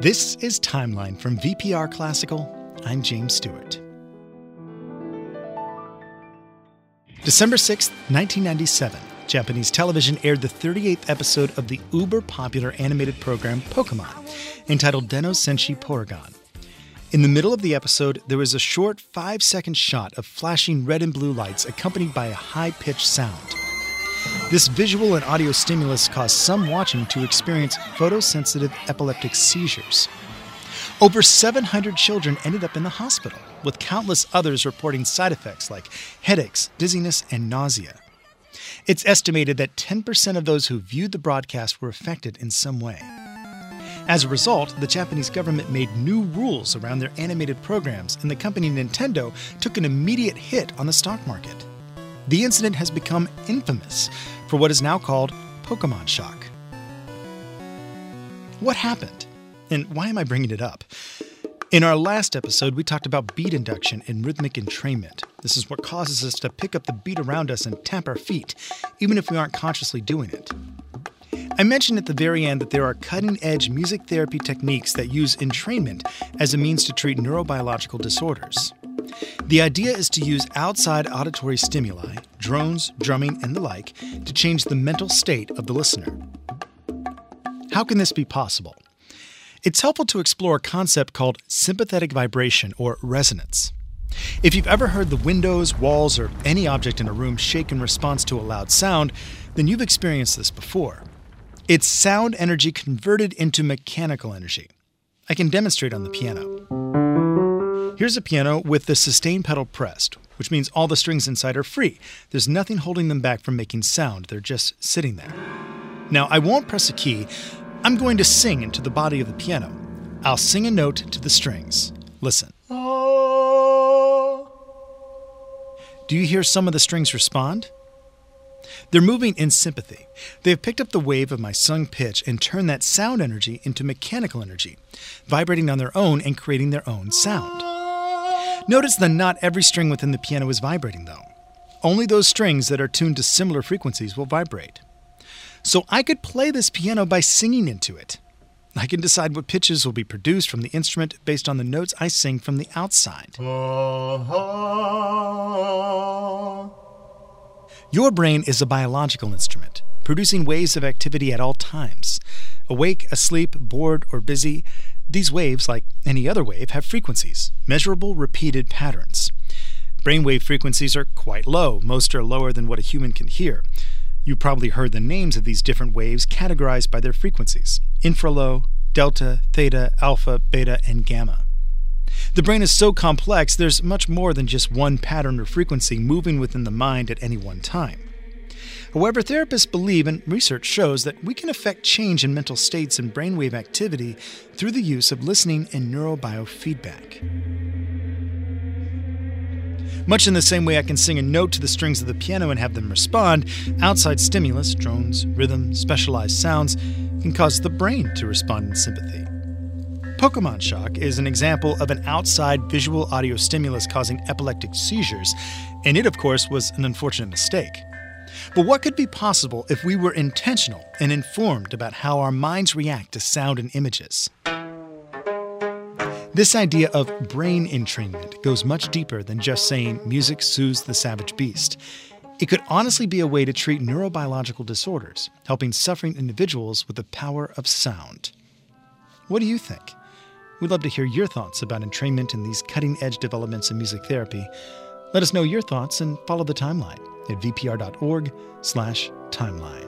This is Timeline from VPR Classical. I'm James Stewart. December 6, 1997, Japanese television aired the 38th episode of the uber popular animated program Pokemon, entitled Den no Senshi Porygon. In the middle of the episode, there was a short five second shot of flashing red and blue lights accompanied by a high pitched sound. This visual and audio stimulus caused some watching to experience photosensitive epileptic seizures. Over 700 children ended up in the hospital, with countless others reporting side effects like headaches, dizziness, and nausea. It's estimated that 10% of those who viewed the broadcast were affected in some way. As a result, the Japanese government made new rules around their animated programs, and the company Nintendo took an immediate hit on the stock market. The incident has become infamous for what is now called Pokemon shock. What happened? And why am I bringing it up? In our last episode, we talked about beat induction and rhythmic entrainment. This is what causes us to pick up the beat around us and tap our feet, even if we aren't consciously doing it. I mentioned at the very end that there are cutting edge music therapy techniques that use entrainment as a means to treat neurobiological disorders. The idea is to use outside auditory stimuli, drones, drumming, and the like, to change the mental state of the listener. How can this be possible? It's helpful to explore a concept called sympathetic vibration or resonance. If you've ever heard the windows, walls, or any object in a room shake in response to a loud sound, then you've experienced this before. It's sound energy converted into mechanical energy. I can demonstrate on the piano. Here's a piano with the sustain pedal pressed, which means all the strings inside are free. There's nothing holding them back from making sound, they're just sitting there. Now, I won't press a key, I'm going to sing into the body of the piano. I'll sing a note to the strings. Listen. Do you hear some of the strings respond? They're moving in sympathy. They have picked up the wave of my sung pitch and turned that sound energy into mechanical energy, vibrating on their own and creating their own sound. Notice that not every string within the piano is vibrating, though. Only those strings that are tuned to similar frequencies will vibrate. So I could play this piano by singing into it. I can decide what pitches will be produced from the instrument based on the notes I sing from the outside. Uh-huh. Your brain is a biological instrument, producing waves of activity at all times. Awake, asleep, bored, or busy, these waves, like any other wave, have frequencies, measurable repeated patterns. Brainwave frequencies are quite low, most are lower than what a human can hear. You probably heard the names of these different waves categorized by their frequencies infralow, delta, theta, alpha, beta, and gamma. The brain is so complex, there's much more than just one pattern or frequency moving within the mind at any one time. However, therapists believe, and research shows, that we can affect change in mental states and brainwave activity through the use of listening and neurobiofeedback. Much in the same way I can sing a note to the strings of the piano and have them respond, outside stimulus, drones, rhythm, specialized sounds, can cause the brain to respond in sympathy. Pokemon shock is an example of an outside visual audio stimulus causing epileptic seizures, and it, of course, was an unfortunate mistake. But what could be possible if we were intentional and informed about how our minds react to sound and images? This idea of brain entrainment goes much deeper than just saying music soothes the savage beast. It could honestly be a way to treat neurobiological disorders, helping suffering individuals with the power of sound. What do you think? We'd love to hear your thoughts about entrainment and these cutting edge developments in music therapy. Let us know your thoughts and follow the timeline at vpr.org/timeline.